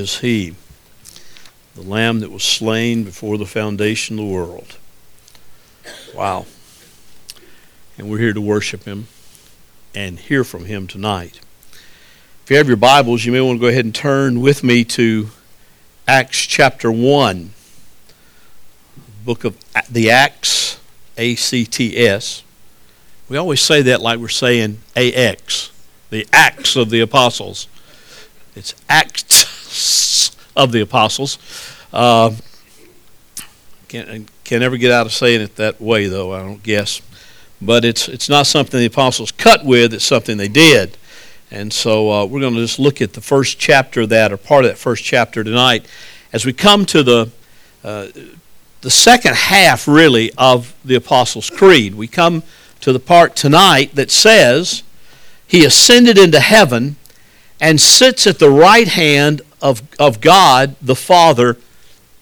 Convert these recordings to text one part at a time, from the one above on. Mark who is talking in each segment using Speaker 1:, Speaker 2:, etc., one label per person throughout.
Speaker 1: is He, the Lamb that was slain before the foundation of the world. Wow. And we're here to worship Him and hear from Him tonight. If you have your Bibles, you may want to go ahead and turn with me to Acts chapter 1, book of the Acts, A C T S. We always say that like we're saying AX, the Acts of the Apostles. It's Acts of the Apostles. Uh, can can never get out of saying it that way, though. I don't guess, but it's it's not something the apostles cut with. It's something they did, and so uh, we're going to just look at the first chapter of that, or part of that first chapter tonight, as we come to the uh, the second half, really, of the Apostles' Creed. We come to the part tonight that says, "He ascended into heaven." and sits at the right hand of, of God the Father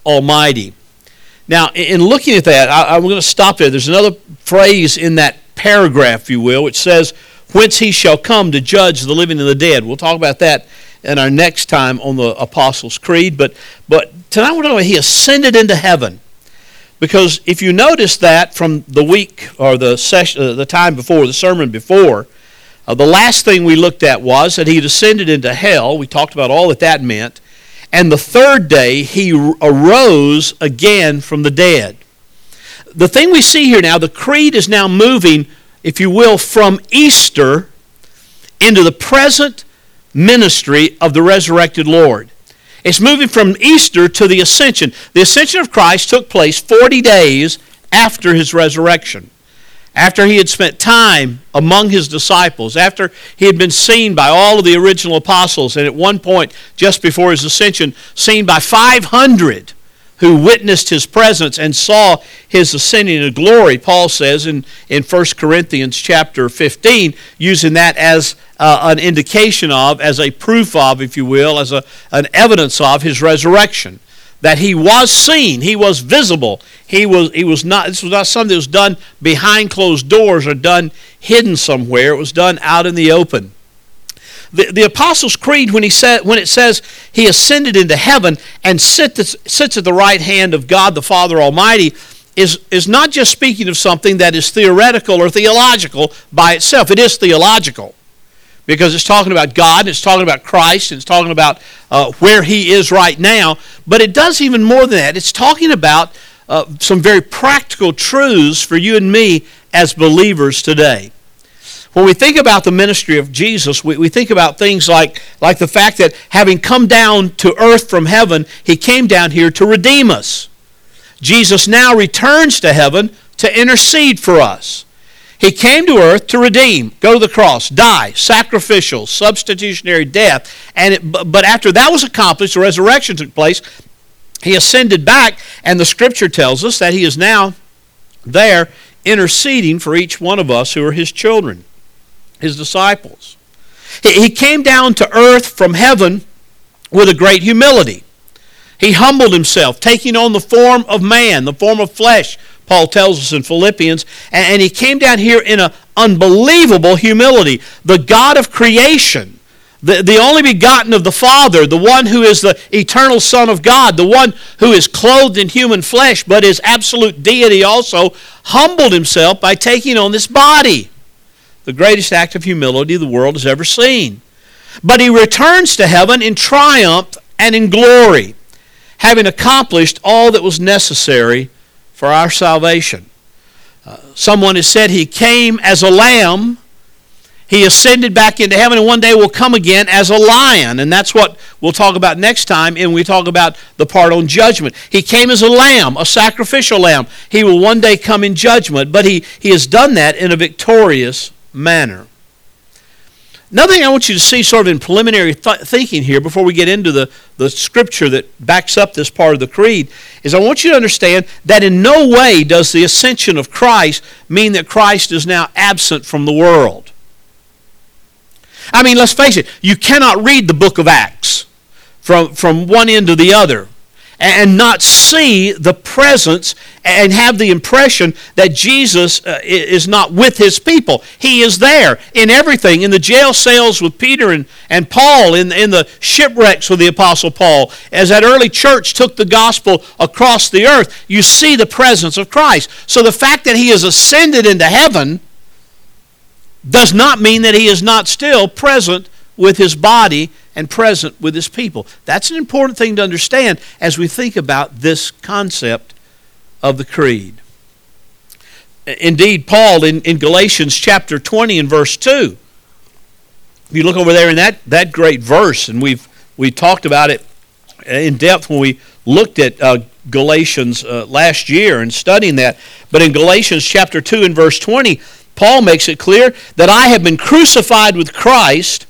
Speaker 1: Almighty. Now, in looking at that, I, am going to stop there. There's another phrase in that paragraph, if you will, which says, Whence he shall come to judge the living and the dead. We'll talk about that in our next time on the Apostles' Creed. But, but tonight we're talking about he ascended into heaven. Because if you notice that from the week or the, session, uh, the time before, the sermon before, uh, the last thing we looked at was that he descended into hell. We talked about all that that meant. And the third day, he arose again from the dead. The thing we see here now, the creed is now moving, if you will, from Easter into the present ministry of the resurrected Lord. It's moving from Easter to the ascension. The ascension of Christ took place 40 days after his resurrection after he had spent time among his disciples, after he had been seen by all of the original apostles, and at one point, just before his ascension, seen by 500 who witnessed his presence and saw his ascending to glory, Paul says in, in 1 Corinthians chapter 15, using that as uh, an indication of, as a proof of, if you will, as a, an evidence of his resurrection that he was seen, he was visible. He was, he was not, this was not something that was done behind closed doors or done hidden somewhere. It was done out in the open. The, the Apostles' Creed, when, he said, when it says he ascended into heaven and sits, sits at the right hand of God the Father Almighty, is, is not just speaking of something that is theoretical or theological by itself. It is theological because it's talking about God, and it's talking about Christ, and it's talking about uh, where He is right now. But it does even more than that. It's talking about uh, some very practical truths for you and me as believers today. When we think about the ministry of Jesus, we, we think about things like, like the fact that having come down to earth from heaven, He came down here to redeem us. Jesus now returns to heaven to intercede for us. He came to earth to redeem, go to the cross, die, sacrificial, substitutionary death. And it, but after that was accomplished, the resurrection took place. He ascended back, and the scripture tells us that he is now there interceding for each one of us who are his children, his disciples. He came down to earth from heaven with a great humility. He humbled himself, taking on the form of man, the form of flesh, Paul tells us in Philippians. And he came down here in an unbelievable humility. The God of creation, the, the only begotten of the Father, the one who is the eternal Son of God, the one who is clothed in human flesh but is absolute deity also, humbled himself by taking on this body. The greatest act of humility the world has ever seen. But he returns to heaven in triumph and in glory, having accomplished all that was necessary for our salvation. Uh, someone has said he came as a lamb, he ascended back into heaven, and one day will come again as a lion. And that's what we'll talk about next time, and we talk about the part on judgment. He came as a lamb, a sacrificial lamb. He will one day come in judgment, but he, he has done that in a victorious manner. Another thing I want you to see, sort of in preliminary th- thinking here, before we get into the, the scripture that backs up this part of the creed, is I want you to understand that in no way does the ascension of Christ mean that Christ is now absent from the world. I mean, let's face it, you cannot read the book of Acts from, from one end to the other and not see the presence and have the impression that Jesus uh, is not with his people. He is there in everything, in the jail cells with Peter and, and Paul, in, in the shipwrecks with the Apostle Paul. As that early church took the gospel across the earth, you see the presence of Christ. So the fact that he has ascended into heaven does not mean that he is not still present with his body and present with his people. That's an important thing to understand as we think about this concept of the creed. Indeed, Paul in, in Galatians chapter 20 and verse 2, if you look over there in that, that great verse, and we've we talked about it in depth when we looked at uh, Galatians uh, last year and studying that. But in Galatians chapter 2 and verse 20, Paul makes it clear that I have been crucified with Christ,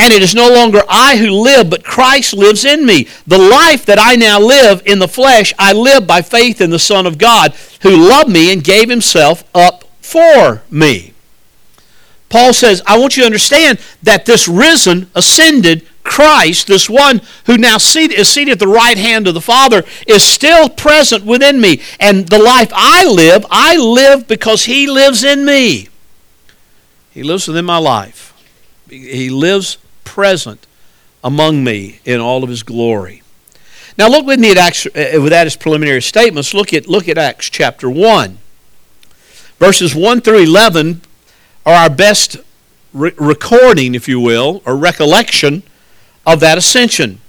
Speaker 1: and it is no longer I who live, but Christ lives in me. The life that I now live in the flesh, I live by faith in the Son of God, who loved me and gave himself up for me. Paul says, I want you to understand that this risen, ascended Christ, this one who now is seated at the right hand of the Father, is still present within me. And the life I live, I live because He lives in me. He lives within my life. He lives present among me in all of His glory. Now look with me at Acts, uh, with that as preliminary statements. Look at, look at Acts chapter 1. Verses 1 through 11 are our best re- recording, if you will, or recollection of that ascension.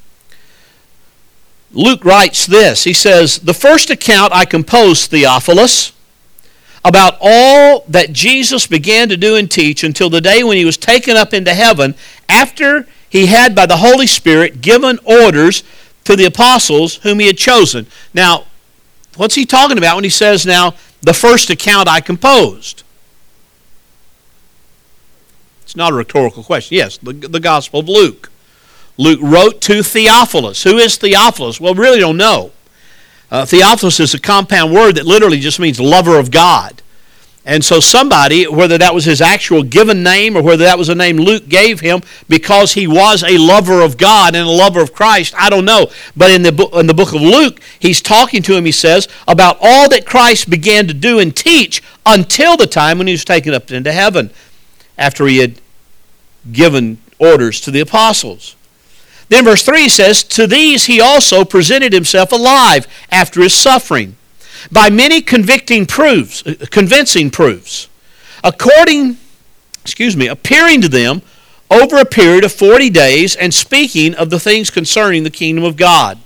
Speaker 1: Luke writes this He says, The first account I composed, Theophilus, about all that Jesus began to do and teach until the day when he was taken up into heaven, after he had by the Holy Spirit given orders to the apostles whom he had chosen. Now, what's he talking about when he says, Now, the first account I composed? It's not a rhetorical question. Yes, the, the Gospel of Luke. Luke wrote to Theophilus. Who is Theophilus? Well, we really don't know. Uh, Theophilus is a compound word that literally just means lover of God. And so, somebody, whether that was his actual given name or whether that was a name Luke gave him because he was a lover of God and a lover of Christ, I don't know. But in the, in the book of Luke, he's talking to him, he says, about all that Christ began to do and teach until the time when he was taken up into heaven after he had given orders to the apostles. Then verse 3 says, To these he also presented himself alive after his suffering, by many convicting proofs, uh, convincing proofs, according, excuse me, appearing to them over a period of 40 days and speaking of the things concerning the kingdom of God.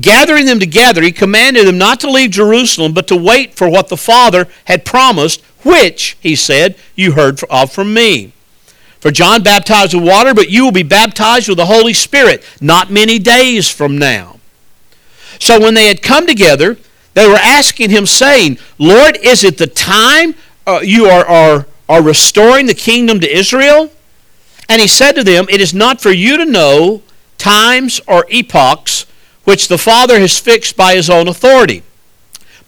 Speaker 1: Gathering them together, he commanded them not to leave Jerusalem, but to wait for what the Father had promised, which, he said, you heard of from me. For John baptized with water, but you will be baptized with the Holy Spirit not many days from now. So when they had come together, they were asking him, saying, Lord, is it the time uh, you are, are, are restoring the kingdom to Israel? And he said to them, It is not for you to know times or epochs which the Father has fixed by his own authority.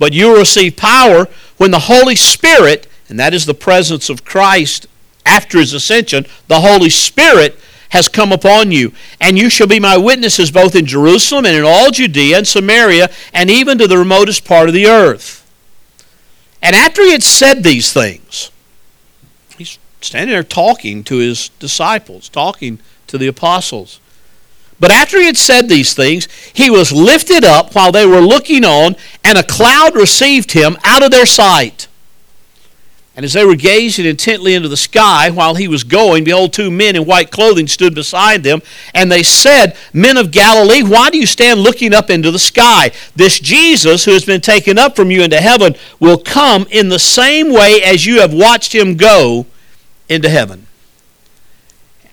Speaker 1: But you will receive power when the Holy Spirit, and that is the presence of Christ after his ascension, the Holy Spirit has come upon you. And you shall be my witnesses both in Jerusalem and in all Judea and Samaria and even to the remotest part of the earth. And after he had said these things, he's standing there talking to his disciples, talking to the apostles. But after he had said these things, he was lifted up while they were looking on, and a cloud received him out of their sight. And as they were gazing intently into the sky while he was going, behold, two men in white clothing stood beside them. And they said, Men of Galilee, why do you stand looking up into the sky? This Jesus, who has been taken up from you into heaven, will come in the same way as you have watched him go into heaven.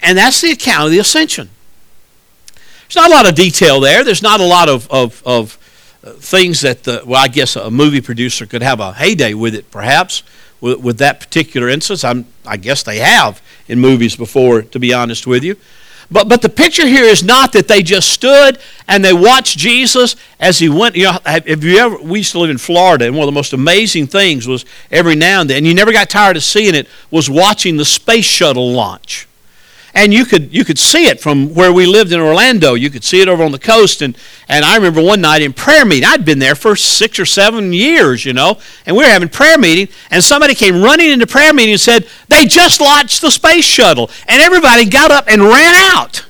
Speaker 1: And that's the account of the ascension. There's not a lot of detail there. There's not a lot of, of, of uh, things that, the, well, I guess a movie producer could have a heyday with it, perhaps with, with that particular instance. I'm, I guess they have in movies before, to be honest with you. But, but the picture here is not that they just stood and they watched Jesus as he went. You know, have you ever? We used to live in Florida, and one of the most amazing things was every now and then, and you never got tired of seeing it, was watching the space shuttle launch. And you could you could see it from where we lived in Orlando. You could see it over on the coast, and and I remember one night in prayer meeting. I'd been there for six or seven years, you know, and we were having prayer meeting, and somebody came running into prayer meeting and said they just launched the space shuttle, and everybody got up and ran out.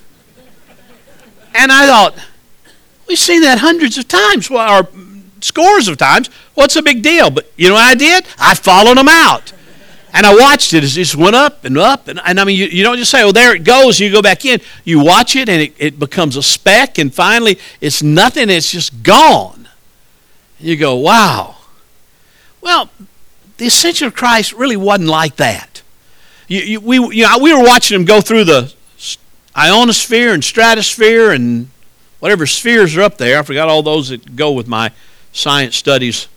Speaker 1: And I thought, we've seen that hundreds of times, or scores of times. What's the big deal? But you know what I did? I followed them out. And I watched it it just went up and up. And, and I mean, you, you don't just say, oh, there it goes, you go back in. You watch it, and it, it becomes a speck, and finally it's nothing, it's just gone. And you go, wow. Well, the ascension of Christ really wasn't like that. You, you, we, you know, we were watching him go through the ionosphere and stratosphere and whatever spheres are up there. I forgot all those that go with my science studies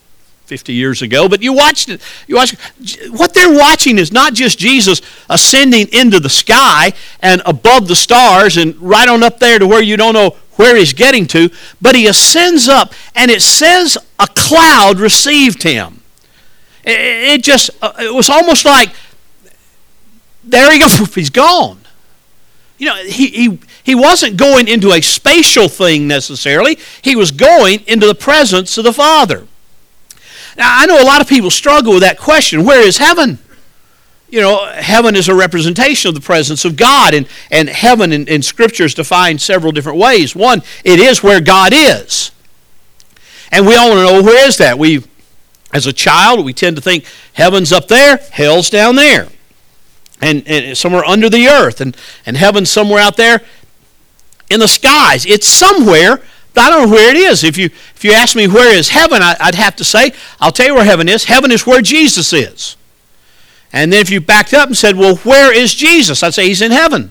Speaker 1: 50 years ago, but you watched it. You watch what they're watching is not just Jesus ascending into the sky and above the stars and right on up there to where you don't know where he's getting to, but he ascends up and it says a cloud received him. It, just uh, it was almost like there he goes, he's gone. You know, he, he, he wasn't going into a spatial thing necessarily. He was going into the presence of the Father. Now, I know a lot of people struggle with that question where is heaven? You know, heaven is a representation of the presence of God, and, and heaven in, in Scripture is defined several different ways. One, it is where God is. And we all want to know where is that? We, as a child, we tend to think heaven's up there, hell's down there, and, and somewhere under the earth, and, and heaven's somewhere out there in the skies. It's somewhere I don't know where it is. If you, if you ask me where is heaven, I, would have to say, I'll tell you where heaven is. Heaven is where Jesus is. And then if you backed up and said, well, where is Jesus? I'd say he's in heaven.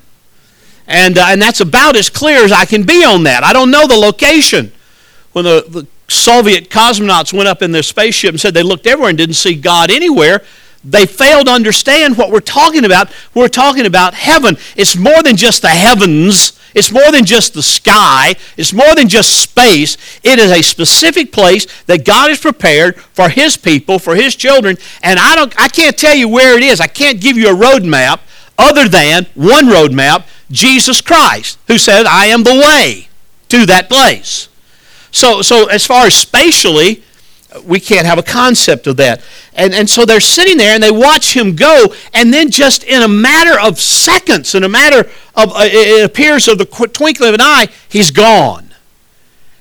Speaker 1: And, uh, and that's about as clear as I can be on that. I don't know the location. When the, the Soviet cosmonauts went up in their spaceship and said they looked everywhere and didn't see God anywhere, they failed to understand what we're talking about. We're talking about heaven. It's more than just the heavens it's more than just the sky, it's more than just space. It is a specific place that God has prepared for His people, for His children. And I, don't, I can't tell you where it is. I can't give you a roadmap other than one roadmap Jesus Christ, who said, I am the way to that place. So, so as far as spatially, we can't have a concept of that. And, and so they're sitting there and they watch him go, and then just in a matter of seconds, in a matter of, uh, it appears of the twinkling of an eye, he's gone.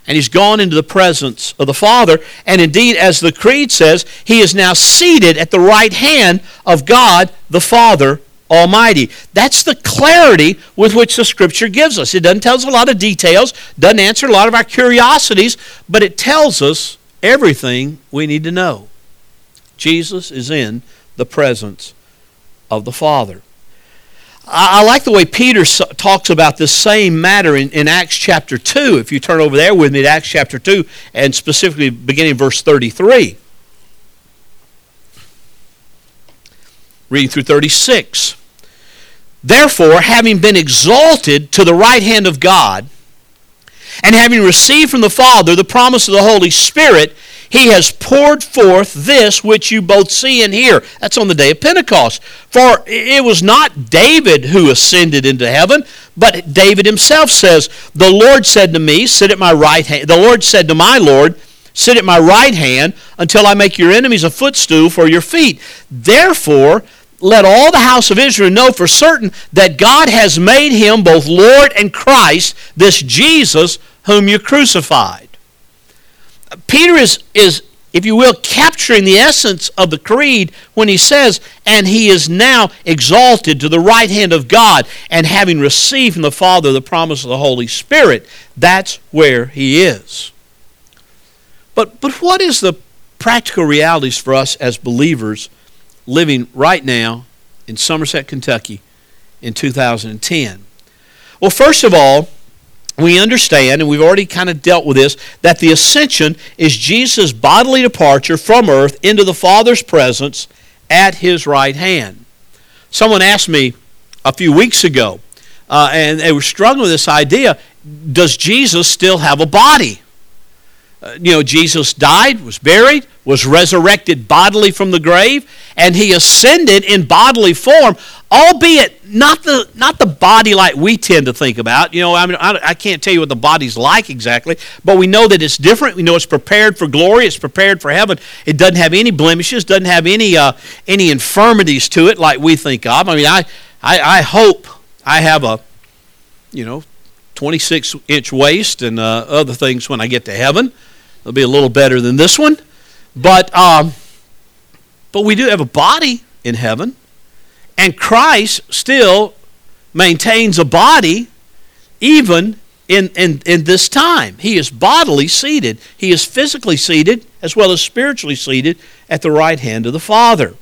Speaker 1: And he's gone into the presence of the Father. And indeed, as the Creed says, he is now seated at the right hand of God the Father Almighty. That's the clarity with which the Scripture gives us. It doesn't tell us a lot of details, doesn't answer a lot of our curiosities, but it tells us everything we need to know. Jesus is in the presence of the Father. I, like the way Peter talks about this same matter in, in Acts chapter 2. If you turn over there with me to Acts chapter 2, and specifically beginning verse 33. Reading through 36. Therefore, having been exalted to the right hand of God, and having received from the Father the promise of the Holy Spirit, he has poured forth this which you both see and hear. That's on the day of Pentecost. For it was not David who ascended into heaven, but David himself says, The Lord said to me, Sit at my right hand. The Lord said to my Lord, Sit at my right hand until I make your enemies a footstool for your feet. Therefore, let all the house of Israel know for certain that God has made him both Lord and Christ, this Jesus whom you crucified. Peter is, is, if you will, capturing the essence of the creed when he says, And he is now exalted to the right hand of God, and having received from the Father the promise of the Holy Spirit, that's where he is. But, but what is the practical realities for us as believers living right now in Somerset, Kentucky in 2010? Well, first of all, we understand, and we've already kind of dealt with this, that the ascension is Jesus' bodily departure from earth into the Father's presence at his right hand. Someone asked me a few weeks ago, uh, and they were struggling with this idea does Jesus still have a body? Uh, you know, Jesus died, was buried, was resurrected bodily from the grave, and he ascended in bodily form, albeit not the not the body like we tend to think about. You know, I mean, I, I, can't tell you what the body's like exactly, but we know that it's different. We know it's prepared for glory. It's prepared for heaven. It doesn't have any blemishes. Doesn't have any uh, any infirmities to it like we think of. I mean, I I, I hope I have a you know 26 inch waist and uh, other things when I get to heaven. It'll be a little better than this one, but um, but we do have a body in heaven and Christ still maintains a body even in, in, in this time. He is bodily seated, he is physically seated as well as spiritually seated at the right hand of the Father.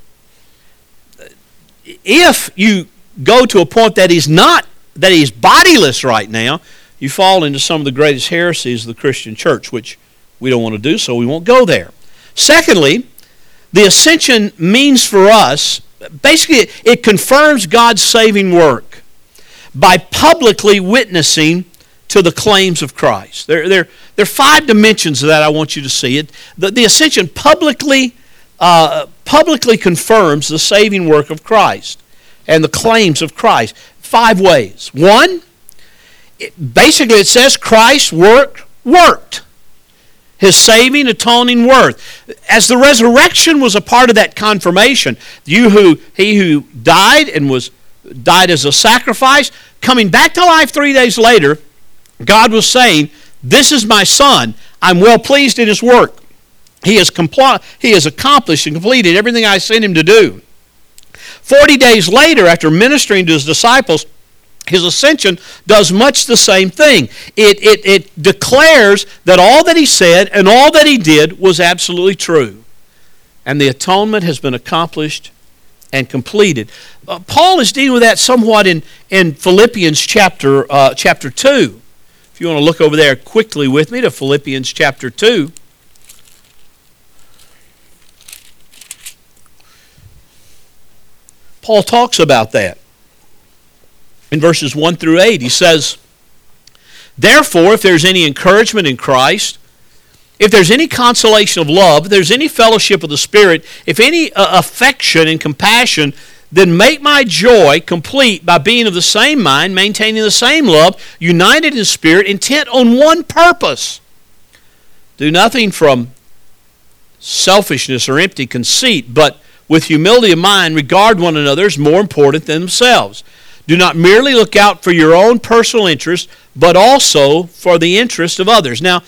Speaker 1: If you go to a point that he's not, that he's bodiless right now, you fall into some of the greatest heresies of the Christian church, which we don't want to do, so we won't go there. Secondly, the ascension means for us basically, it confirms God's saving work by publicly witnessing to the claims of Christ. There, there, there are five dimensions of that I want you to see. It, the, the ascension publicly, uh, publicly confirms the saving work of Christ and the claims of Christ. Five ways. One, it, basically it says Christ's work worked his saving, atoning worth. As the resurrection was a part of that confirmation, you who he who died and was died as a sacrifice, coming back to life three days later, God was saying, This is my son. I'm well pleased in his work. He has, compl- he has accomplished and completed everything I sent him to do. Forty days later, after ministering to his disciples, his ascension does much the same thing. It, it, it declares that all that he said and all that he did was absolutely true. And the atonement has been accomplished and completed. Uh, Paul is dealing with that somewhat in, in Philippians chapter, uh, chapter 2. If you want to look over there quickly with me to Philippians chapter 2. Paul talks about that in verses 1 through 8. He says, Therefore, if there's any encouragement in Christ, if there's any consolation of love, if there's any fellowship of the Spirit, if any uh, affection and compassion, then make my joy complete by being of the same mind, maintaining the same love, united in spirit, intent on one purpose. Do nothing from selfishness or empty conceit, but with humility of mind regard one another as more important than themselves. Do not merely look out for your own personal interest, but also for the interest of others. Now,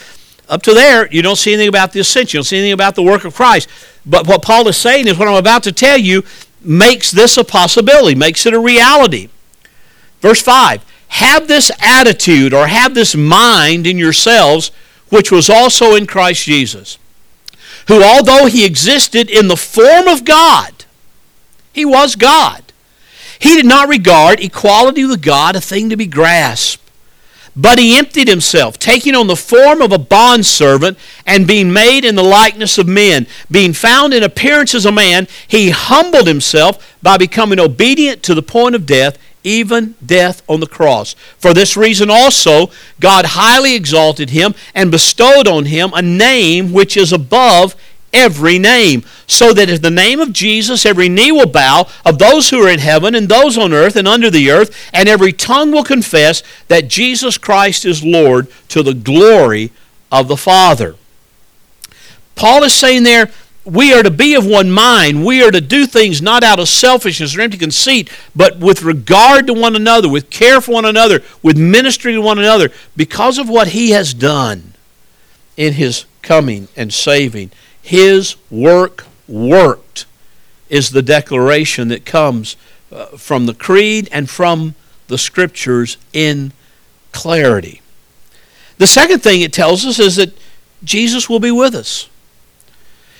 Speaker 1: up to there, you don't see anything about the ascension. You don't see anything about the work of Christ. But what Paul is saying is what I'm about to tell you makes this a possibility, makes it a reality. Verse 5 Have this attitude or have this mind in yourselves, which was also in Christ Jesus, who, although he existed in the form of God, he was God he did not regard equality with God a thing to be grasped. But he emptied himself, taking on the form of a bondservant and being made in the likeness of men. Being found in appearance as a man, he humbled himself by becoming obedient to the point of death, even death on the cross. For this reason also, God highly exalted him and bestowed on him a name which is above every name, so that at the name of Jesus every knee will bow of those who are in heaven and those on earth and under the earth, and every tongue will confess that Jesus Christ is Lord to the glory of the Father. Paul is saying there, we are to be of one mind. We are to do things not out of selfishness or empty conceit, but with regard to one another, with care for one another, with ministry to one another, because of what he has done in his coming and saving his work worked is the declaration that comes uh, from the creed and from the scriptures in clarity. The second thing it tells us is that Jesus will be with us.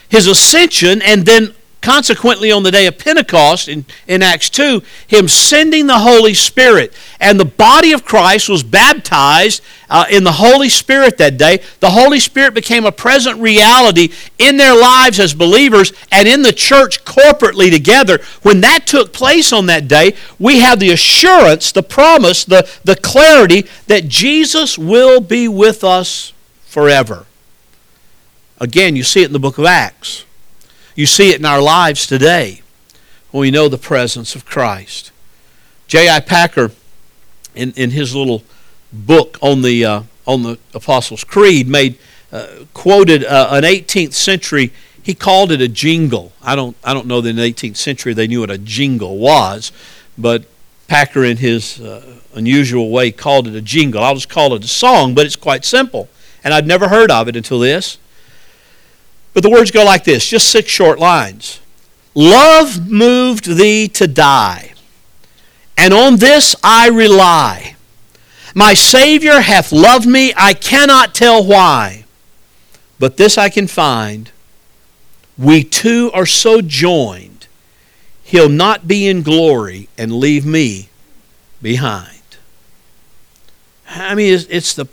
Speaker 1: His ascension and then Consequently, on the day of Pentecost in, in Acts 2, him sending the Holy Spirit. And the body of Christ was baptized uh, in the Holy Spirit that day. The Holy Spirit became a present reality in their lives as believers and in the church corporately together. When that took place on that day, we have the assurance, the promise, the, the clarity that Jesus will be with us forever. Again, you see it in the book of Acts. You see it in our lives today when we know the presence of Christ. J.I. Packer, in, in his little book on the, uh, on the Apostles' Creed, made, uh, quoted uh, an 18th century, he called it a jingle. I don't, I don't know that in the 18th century they knew what a jingle was, but Packer, in his uh, unusual way, called it a jingle. I'll just call it a song, but it's quite simple. And I'd never heard of it until this. But the words go like this just six short lines. Love moved thee to die, and on this I rely. My Savior hath loved me, I cannot tell why. But this I can find we two are so joined, He'll not be in glory and leave me behind. I mean, it's the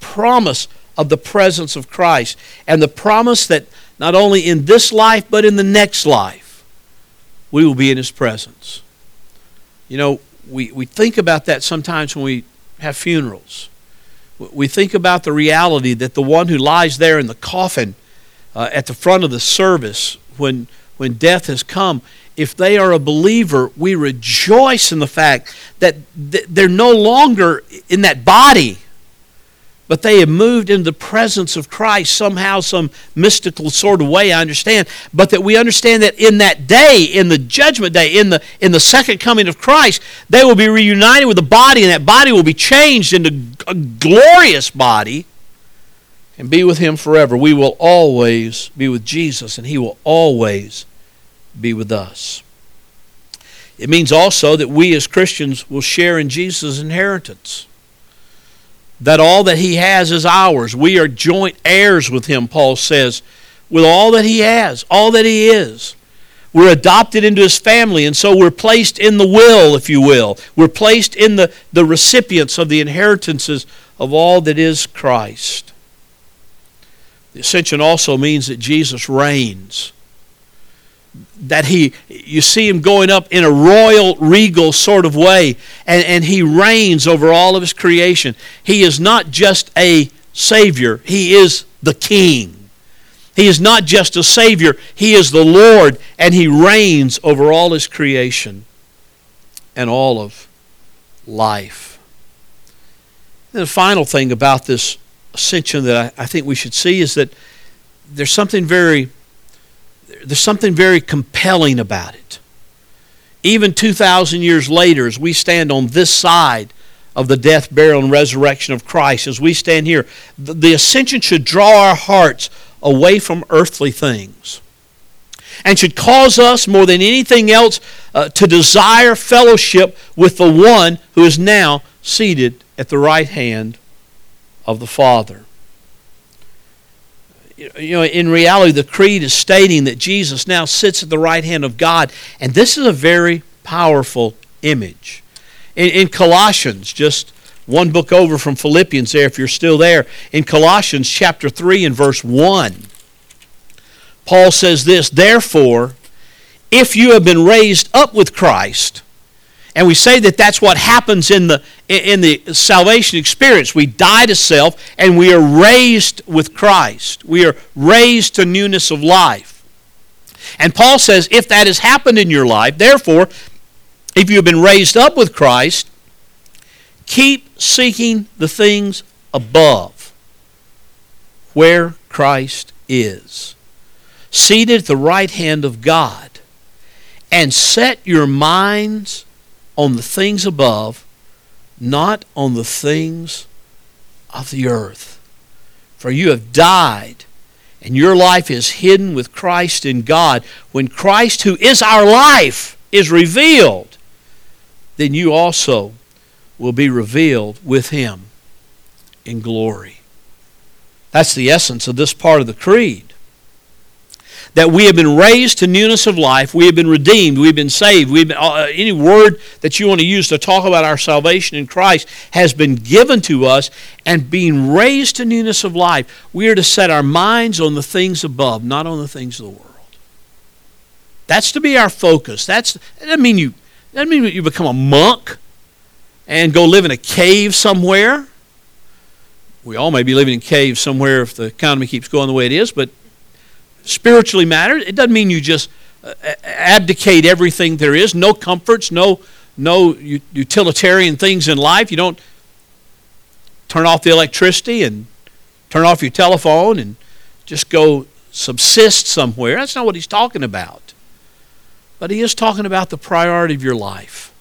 Speaker 1: promise of the presence of Christ and the promise that not only in this life but in the next life we will be in His presence. You know, we, we think about that sometimes when we have funerals. We think about the reality that the one who lies there in the coffin uh, at the front of the service when, when death has come, if they are a believer, we rejoice in the fact that they're no longer in that body but they have moved into the presence of Christ somehow, some mystical sort of way, I understand. But that we understand that in that day, in the judgment day, in the, in the second coming of Christ, they will be reunited with the body, and that body will be changed into a glorious body and be with Him forever. We will always be with Jesus, and He will always be with us. It means also that we as Christians will share in Jesus' inheritance that all that he has is ours. We are joint heirs with him, Paul says, with all that he has, all that he is. We're adopted into his family, and so we're placed in the will, if you will. We're placed in the, the recipients of the inheritances of all that is Christ. The ascension also means that Jesus reigns that he you see him going up in a royal regal sort of way and, and he reigns over all of his creation. He is not just a savior. He is the king. He is not just a savior. He is the lord and he reigns over all his creation and all of life. And the final thing about this ascension that I, I think we should see is that there's something very there's something very compelling about it. Even 2,000 years later, as we stand on this side of the death, burial, and resurrection of Christ, as we stand here, the, the ascension should draw our hearts away from earthly things and should cause us more than anything else uh, to desire fellowship with the one who is now seated at the right hand of the Father you know, in reality, the creed is stating that Jesus now sits at the right hand of God, and this is a very powerful image. In, in, Colossians, just one book over from Philippians, there, if you're still there, in Colossians chapter 3 and verse 1, Paul says this Therefore, if you have been raised up with Christ, and we say that that's what happens in the, in the salvation experience. We die to self and we are raised with Christ. We are raised to newness of life. And Paul says, if that has happened in your life, therefore, if you have been raised up with Christ, keep seeking the things above where Christ is, seated at the right hand of God, and set your minds on the things above, not on the things of the earth. For you have died, and your life is hidden with Christ in God. When Christ, who is our life, is revealed, then you also will be revealed with him in glory. That's the essence of this part of the creed that we have been raised to newness of life, we have been redeemed, we've been saved. We've been, uh, any word that you want to use to talk about our salvation in Christ has been given to us, and being raised to newness of life, we are to set our minds on the things above, not on the things of the world. That's to be our focus. That's that doesn't mean you that doesn't mean you become a monk and go live in a cave somewhere. We all may be living in caves somewhere if the economy keeps going the way it is, but spiritually matters. It doesn't mean you just uh, abdicate everything there is. No comforts, no no utilitarian things in life. You don't turn off the electricity and turn off your telephone and just go subsist somewhere. That's not what he's talking about. But he is talking about the priority of your life.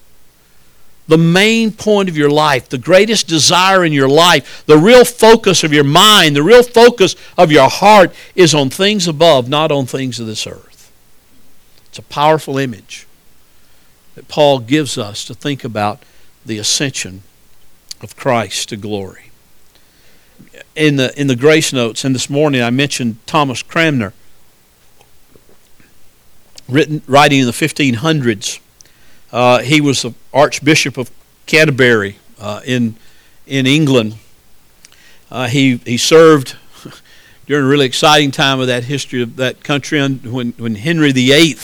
Speaker 1: The main point of your life, the greatest desire in your life, the real focus of your mind, the real focus of your heart is on things above, not on things of this earth. It's a powerful image that Paul gives us to think about the ascension of Christ to glory. In the, in the grace notes, and this morning I mentioned Thomas Cranmer, written, writing in the 1500s. Uh, he was the Archbishop of Canterbury uh, in, in England. Uh, he, he served during a really exciting time of that history of that country when, when Henry VIII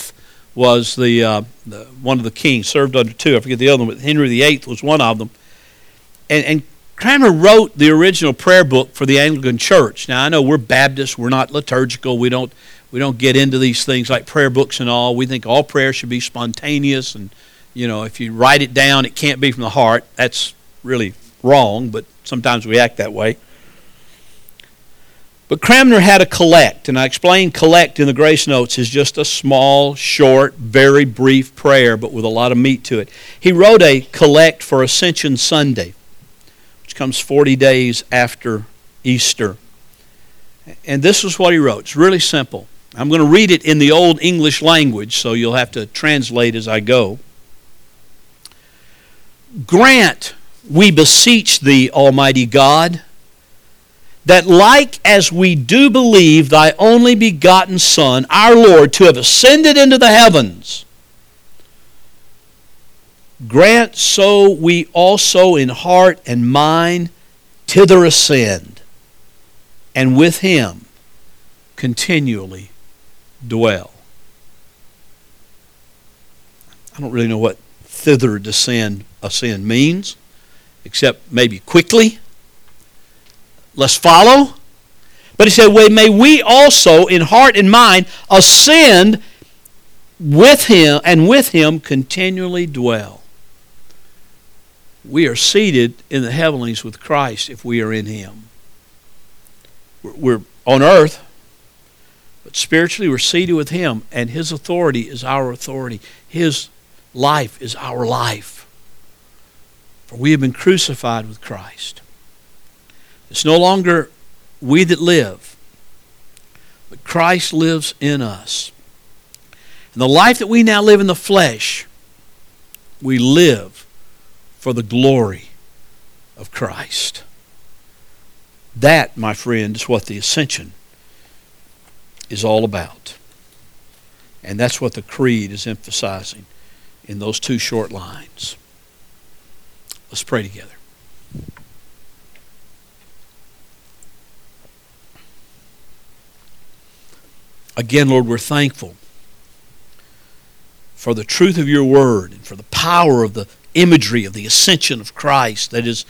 Speaker 1: was the, uh, the, one of the kings, served under two. I forget the other one, but Henry VIII was one of them. And, and Cranmer wrote the original prayer book for the Anglican Church. Now I know we're Baptists, we're not liturgical, we don't we don't get into these things like prayer books and all. We think all prayer should be spontaneous and you know, if you write it down, it can't be from the heart. That's really wrong, but sometimes we act that way. But Cranmer had a collect, and I explained collect in the grace notes is just a small, short, very brief prayer, but with a lot of meat to it. He wrote a collect for Ascension Sunday, which comes 40 days after Easter. And this is what he wrote. It's really simple. I'm going to read it in the Old English language, so you'll have to translate as I go. Grant, we beseech thee, Almighty God that like as we do believe thy only begotten Son, our Lord, to have ascended into the heavens, grant so we also in heart and mind thither ascend, and with him continually dwell. I don't really know what thither descend ascend means, except maybe quickly Let's follow. But he said, may we also in heart and mind ascend with him and with him continually dwell. We are seated in the heavenlies with Christ if we are in him. We're on earth, but spiritually we're seated with him, and his authority is our authority. His life is our life. For we have been crucified with Christ. It's no longer we that live, but Christ lives in us. And the life that we now live in the flesh, we live for the glory of Christ. That, my friend, is what the ascension is all about. And that's what the creed is emphasizing in those two short lines. Let's pray together. Again, Lord, we're thankful for the truth of your word and for the power of the imagery of the ascension of Christ that is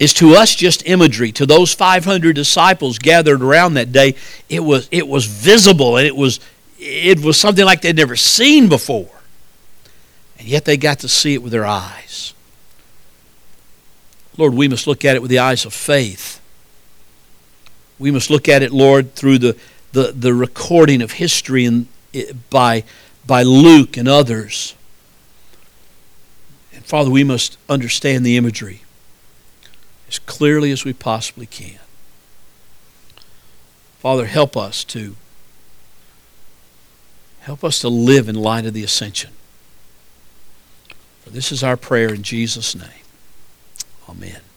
Speaker 1: is to us just imagery. To those 500 disciples gathered around that day it was it was visible and it was it was something like they'd never seen before. And yet they got to see it with their eyes lord we must look at it with the eyes of faith we must look at it lord through the the, the recording of history in, by, by Luke and others. And Father, we must understand the imagery as clearly as we possibly can. Father, help us to help us to live in light of the ascension. For this is our prayer in Jesus' name. Amen.